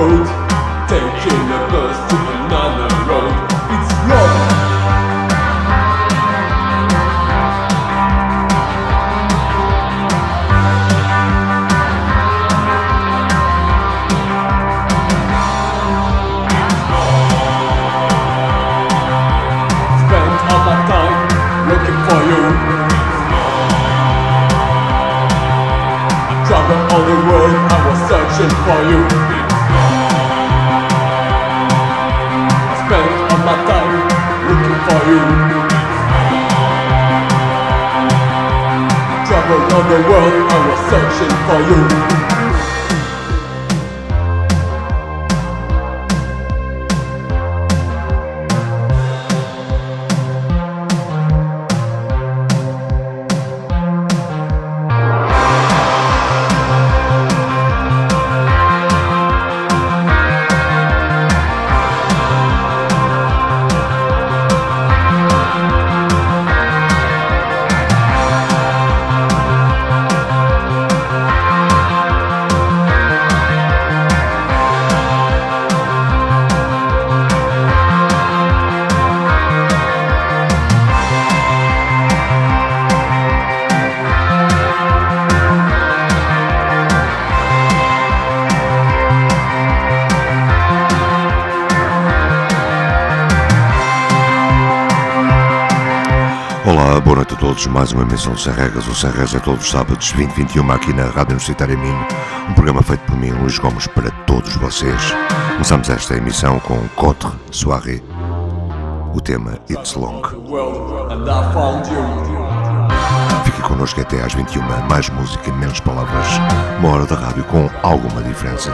Todos mais uma emissão de Sem Regras. O Sem Regras é todos os sábados, 20 21 aqui na Rádio Universitária Minho. Um programa feito por mim, Luís Gomes, para todos vocês. Começamos esta emissão com Contre Soirée, o tema It's Long. Fique connosco até às 21, mais música menos palavras. Uma hora de rádio com alguma diferença.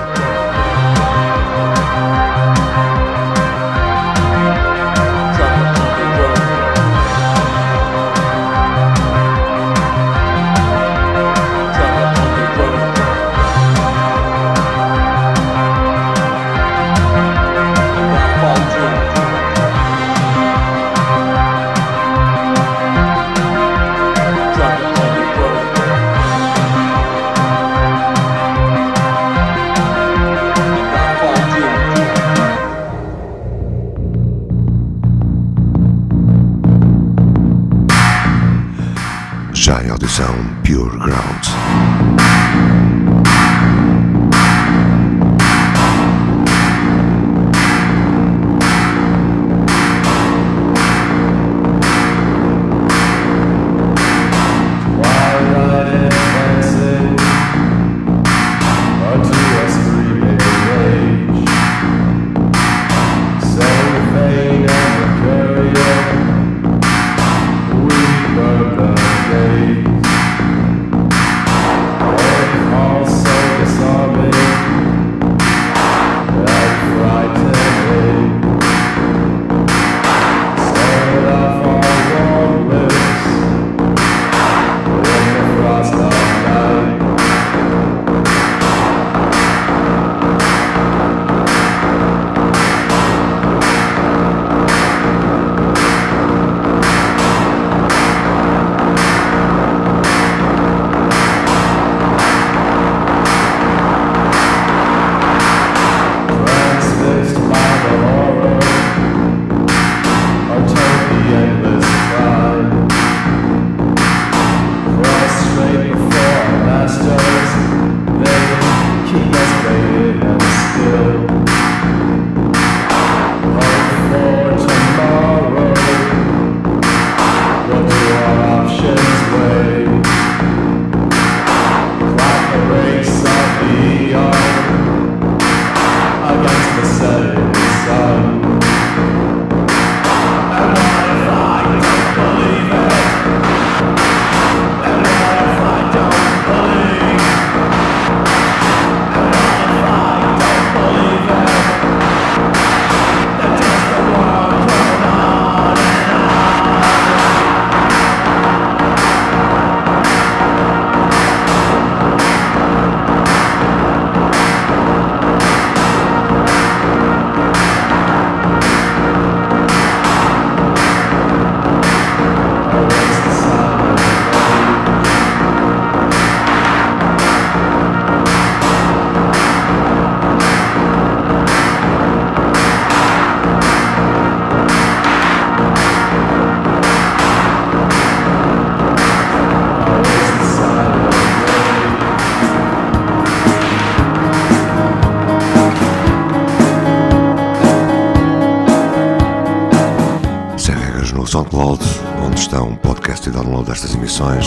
SoundCloud, onde estão podcast e download destas emissões.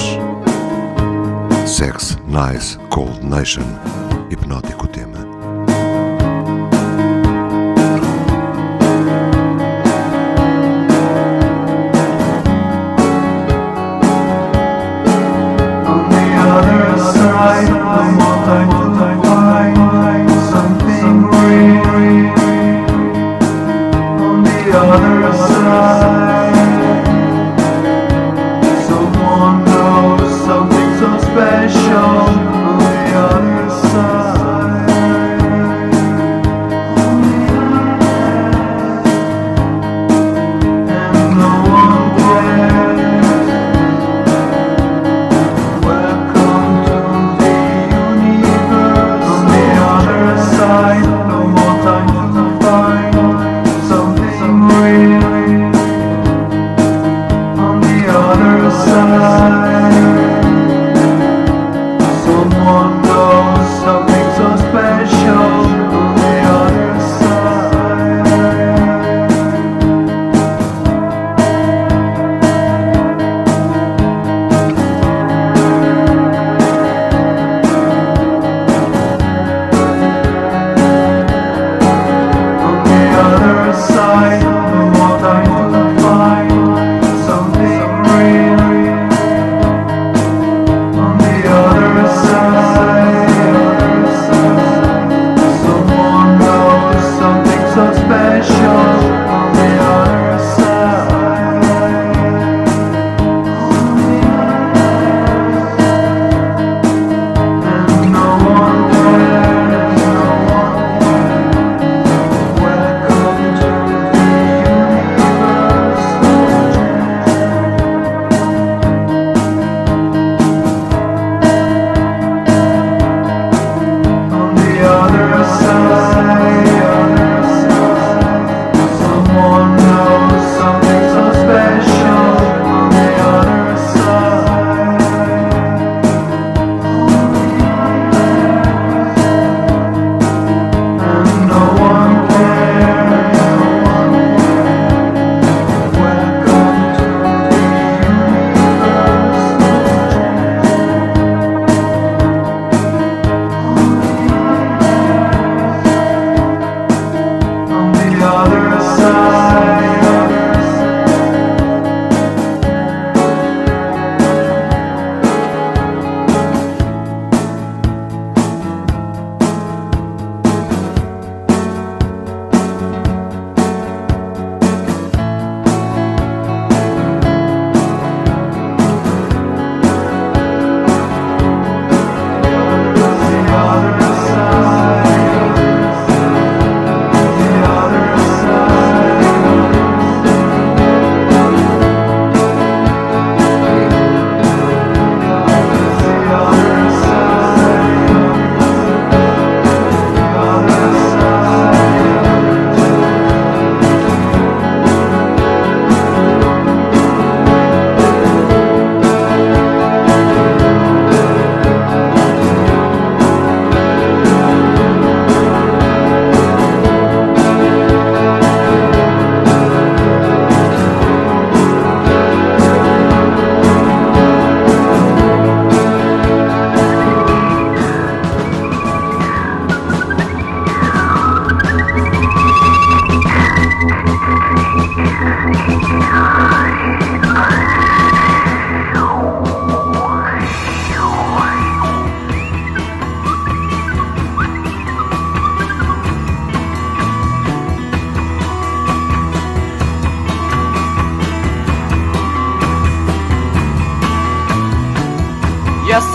Sex, Nice, Cold Nation,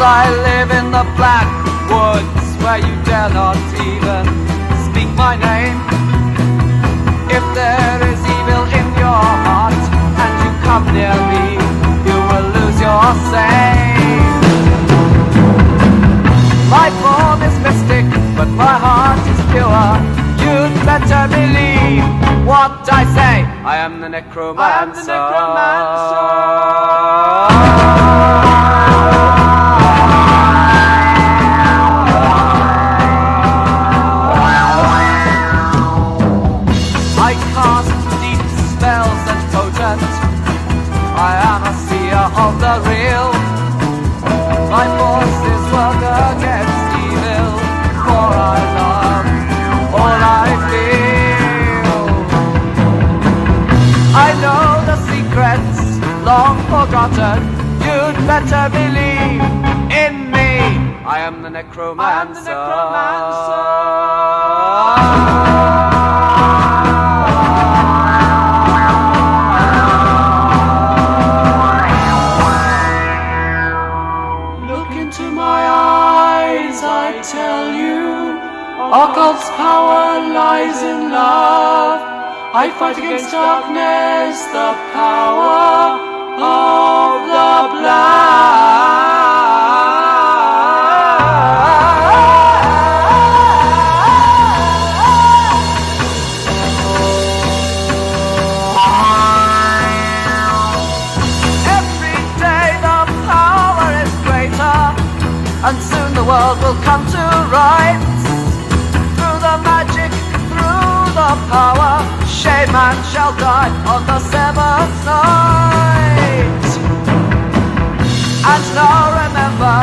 I live in the black woods where you dare not even speak my name. If there is evil in your heart and you come near me, you will lose your sane. My form is mystic, but my heart is pure. You'd better believe what I say. I am the necromancer. I am the necromancer. that I believe in me. I am the necromancer. I Am the necromancer. Occult's power lies in love. I fight against darkness, the power and soon the world will come to rights. Through the magic, through the power, shall die on the seventh night. I shall remember.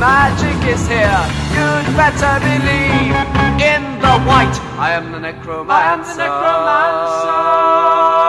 Magic is here. You'd better believe in the white. I am the necromancer. I am the necromancer.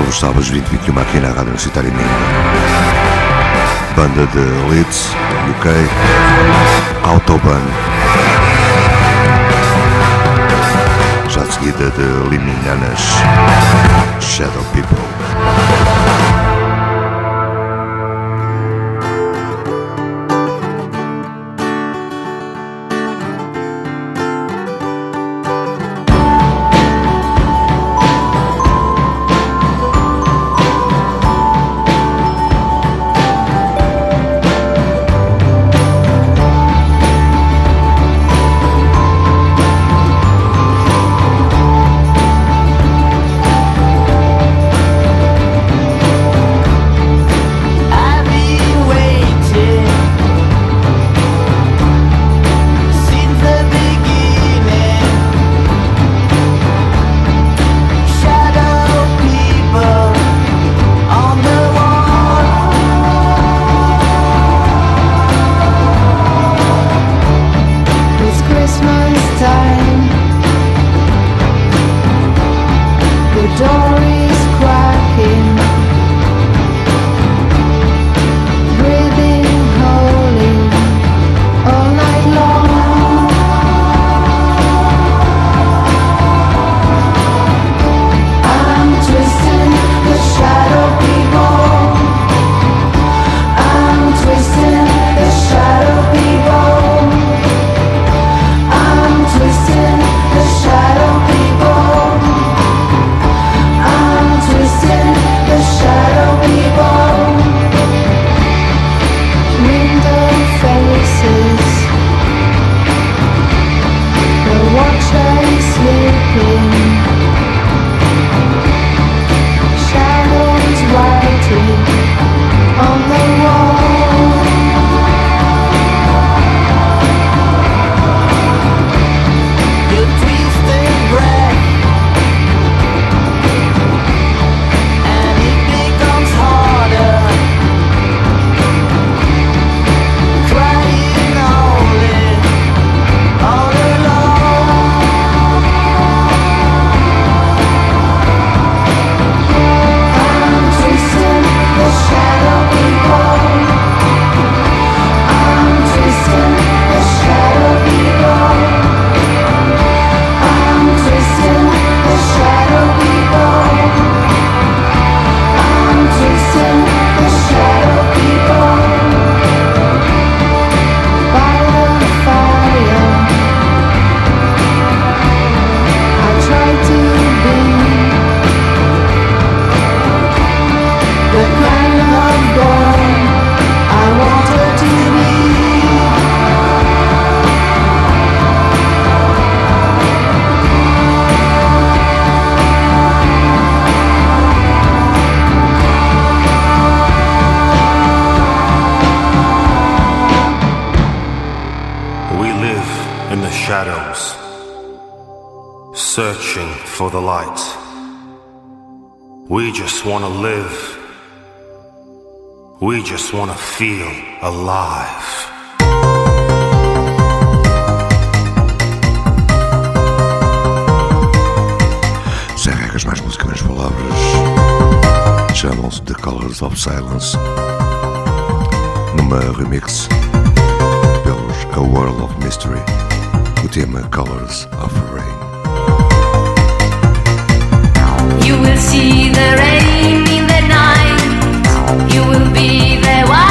Todos os sábados 2021 aqui na Rádio Universitária Minho. Banda de Leeds, UK, Autobahn. Já de seguida de Liminanas, Shadow People. the door just want to live. We just wanna feel alive. Sem regras, mais música, menos palavras. Chamam-se The Colors of Silence. Numa remix pelos A World of Mystery. O tema Colors of Rain. You will see the rain in the night. You will be the one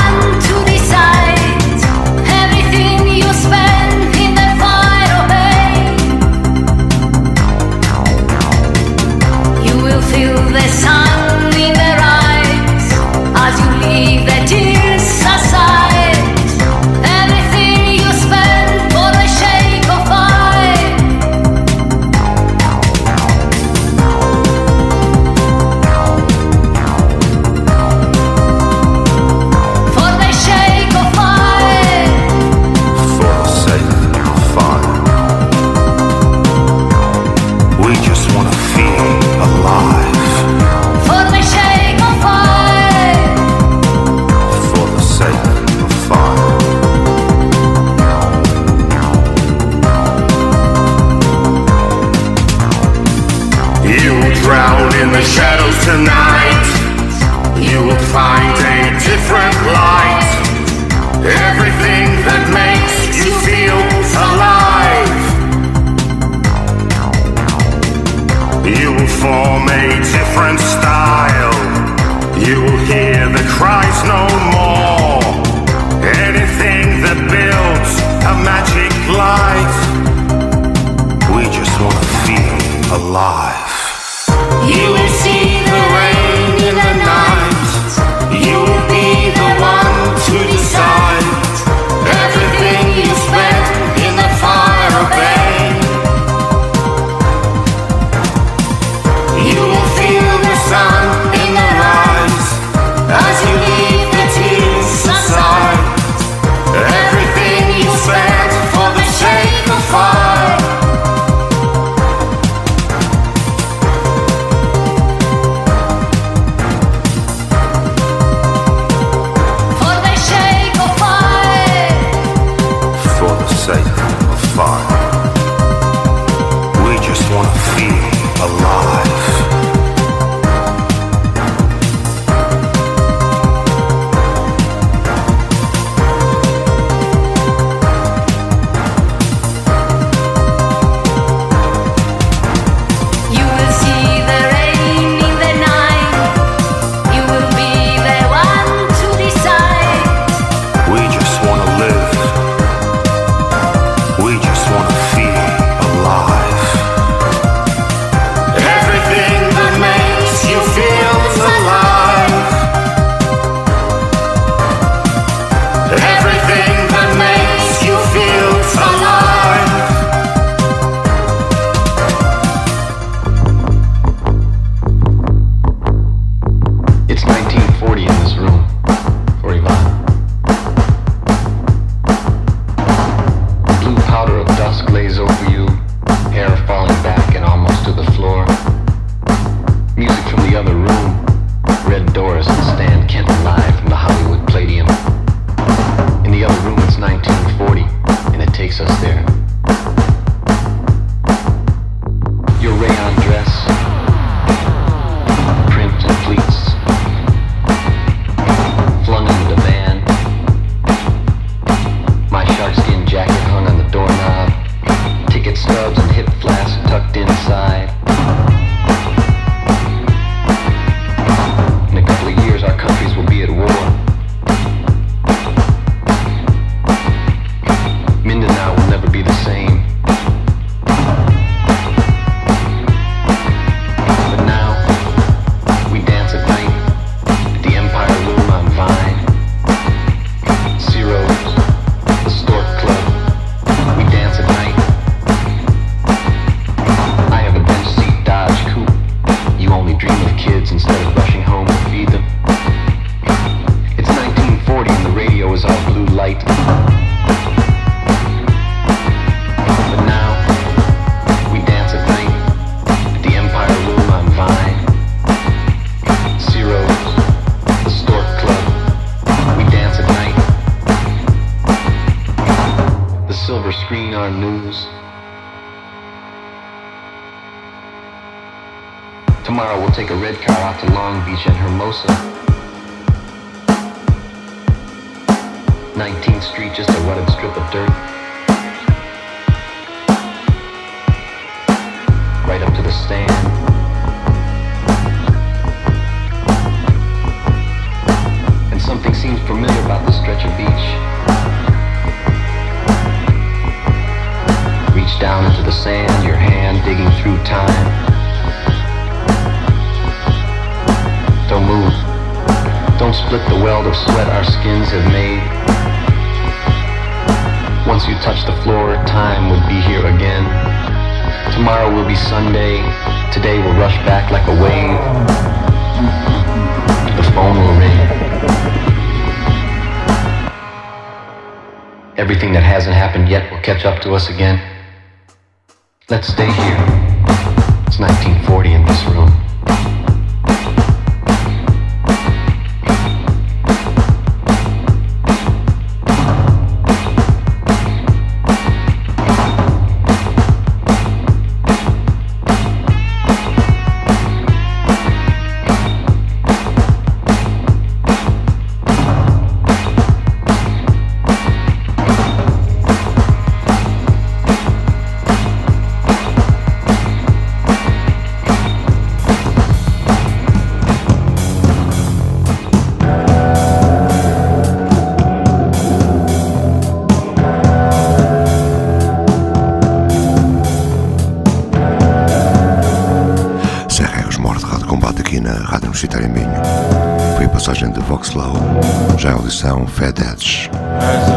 in the shadows tonight. You will find a different light. Everything that makes you feel alive. You will form a different style. You will hear the cries no more. Anything that builds a magic light. We just want to feel alive. You will see. screen our news. Tomorrow we'll take a red car out to Long Beach and Hermosa. 19th Street, just a rutted strip of dirt. Sunday. Today will rush back like a wave. The phone will ring. Everything that hasn't happened yet will catch up to us again. Let's stay here. It's 1940 in this room. citar em Minho. Foi a passagem de Voxlow, já em audição Fed Edge. As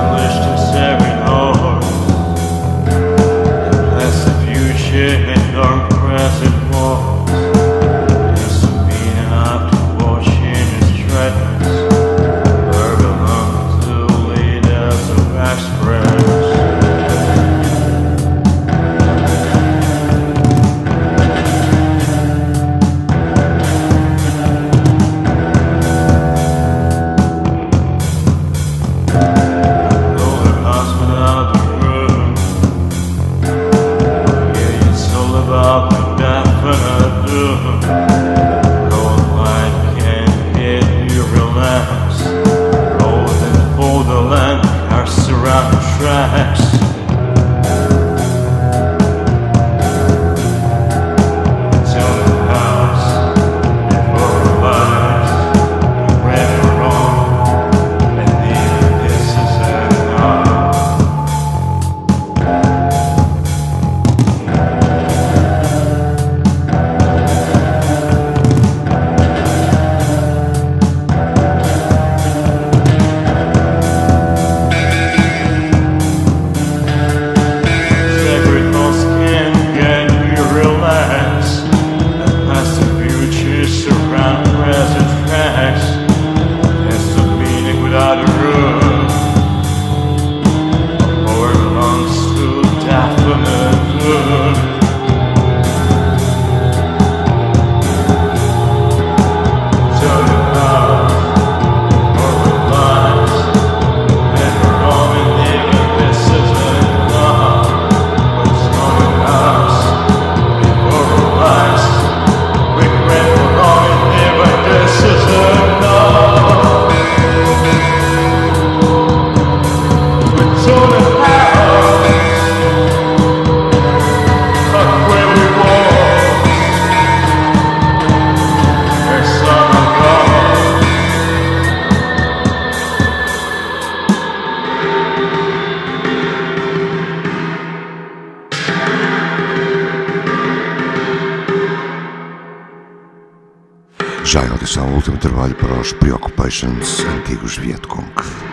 Russians, antigos Vietcong.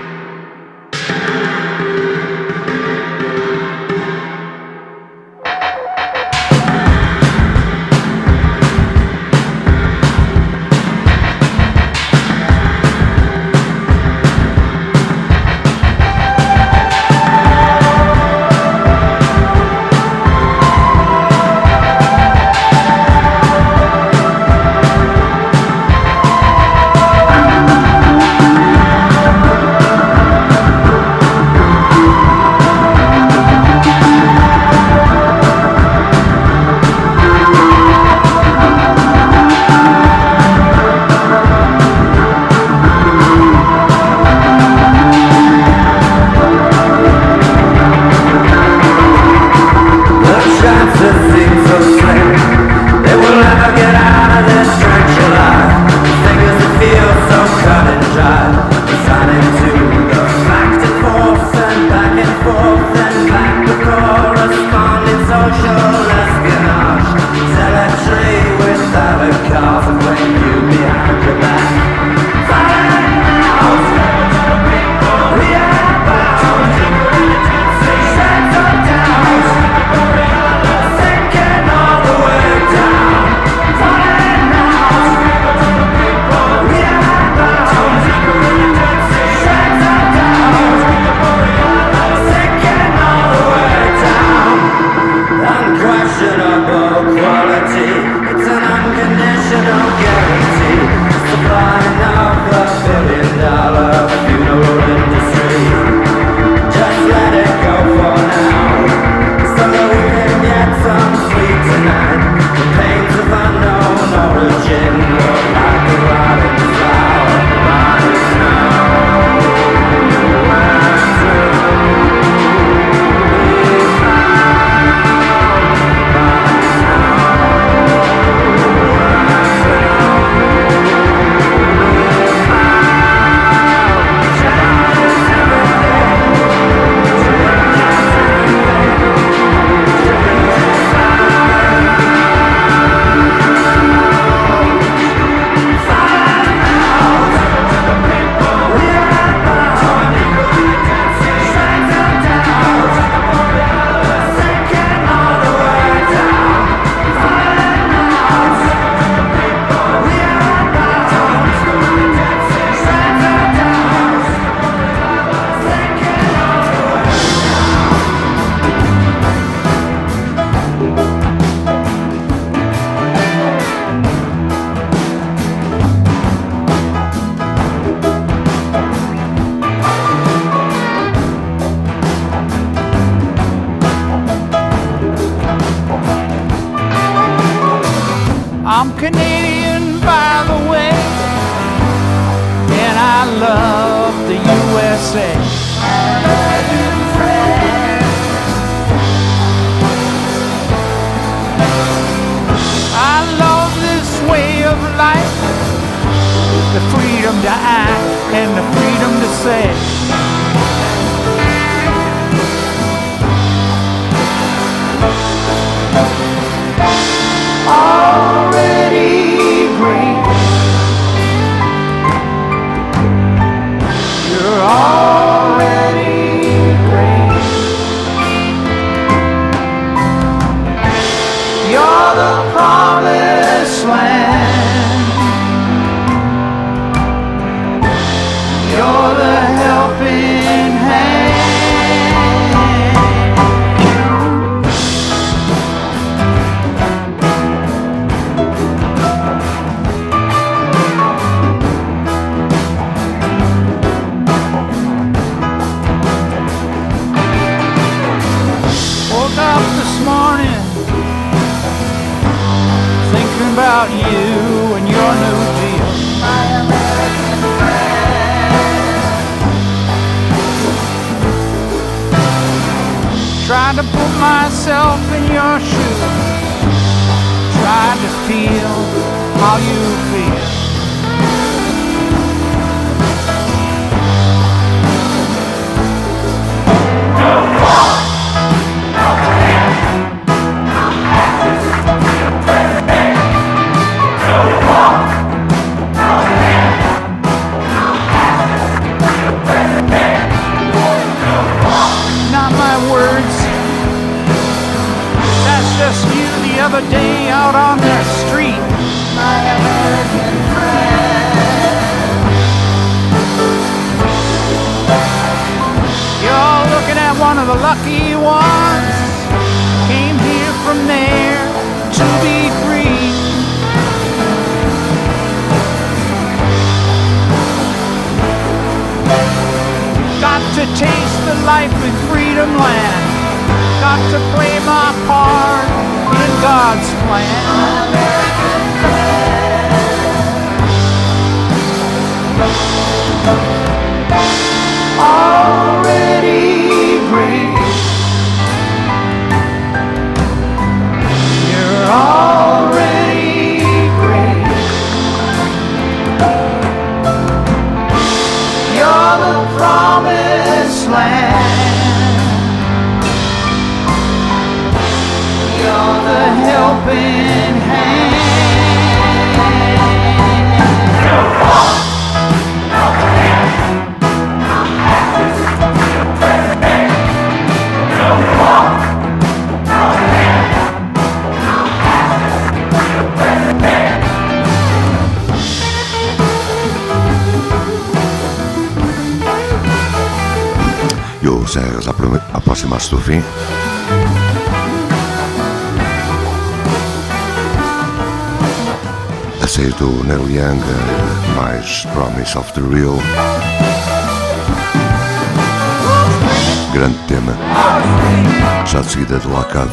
Feel how you feel. Life in freedom land. Got to play my part in God's plan. Already great. You're already great. You're the promised land. helping hand. Yo, se do tu. Sair do Neil Young, mais Promise of the Real. Grande tema. Já de seguida de La Cave.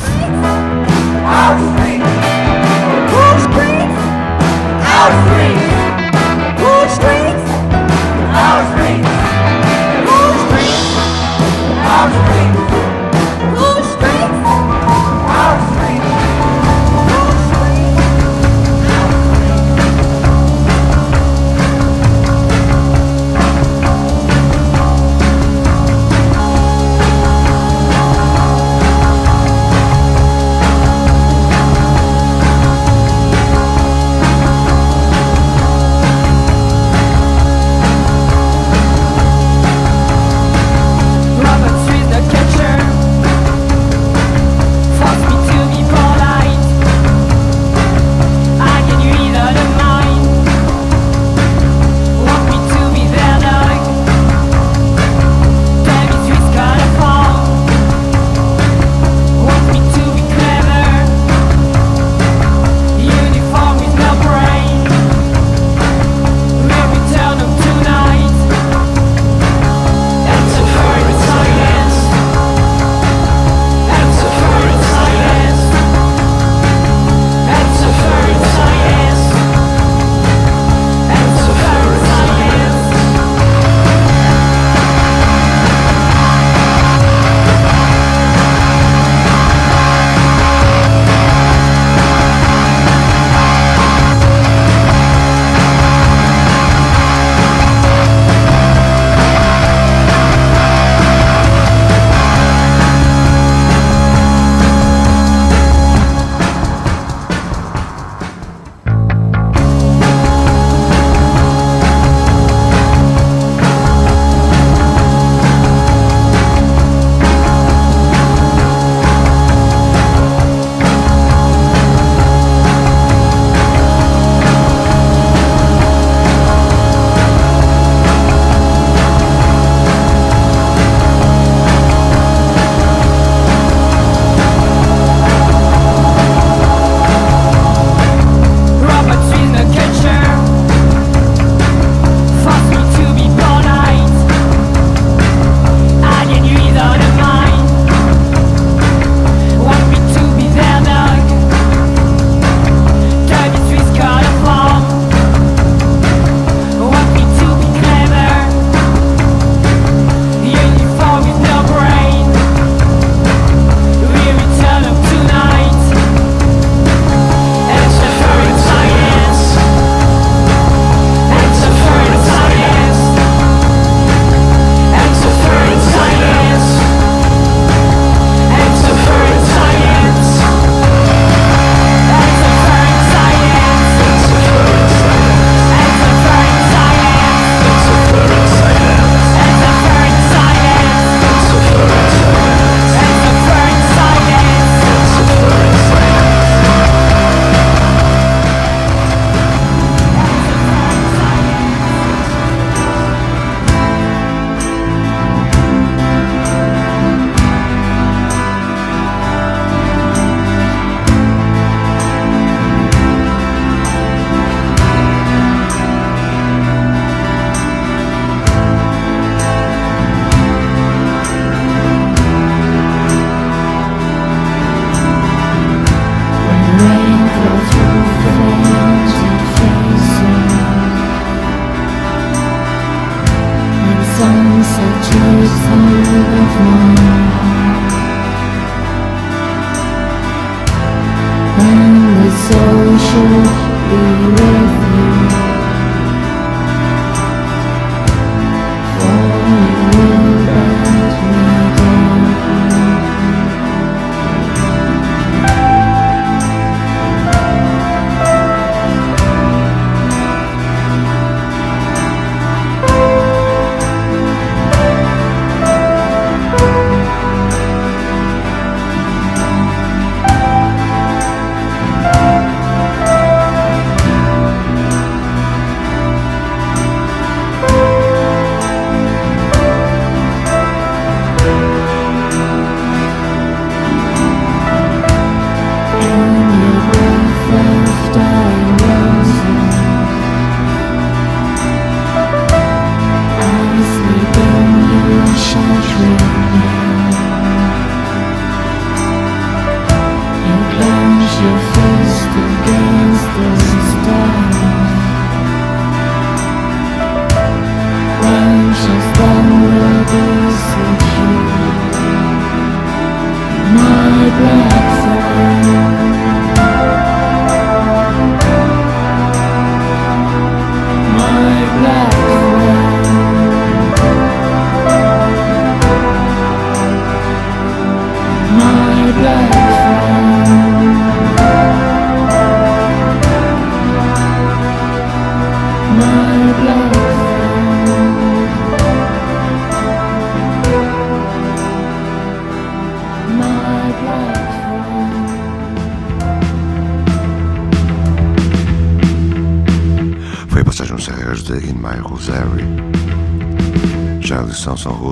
Just love.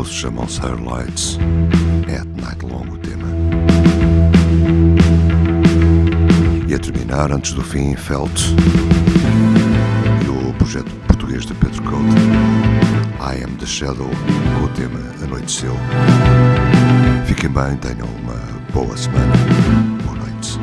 Chamam-se Lights. É at night long o tema. E a terminar, antes do fim, Felt e o projeto português de Pedro Couto, I Am the Shadow, com o tema Anoiteceu. Fiquem bem, tenham uma boa semana. Boa noite.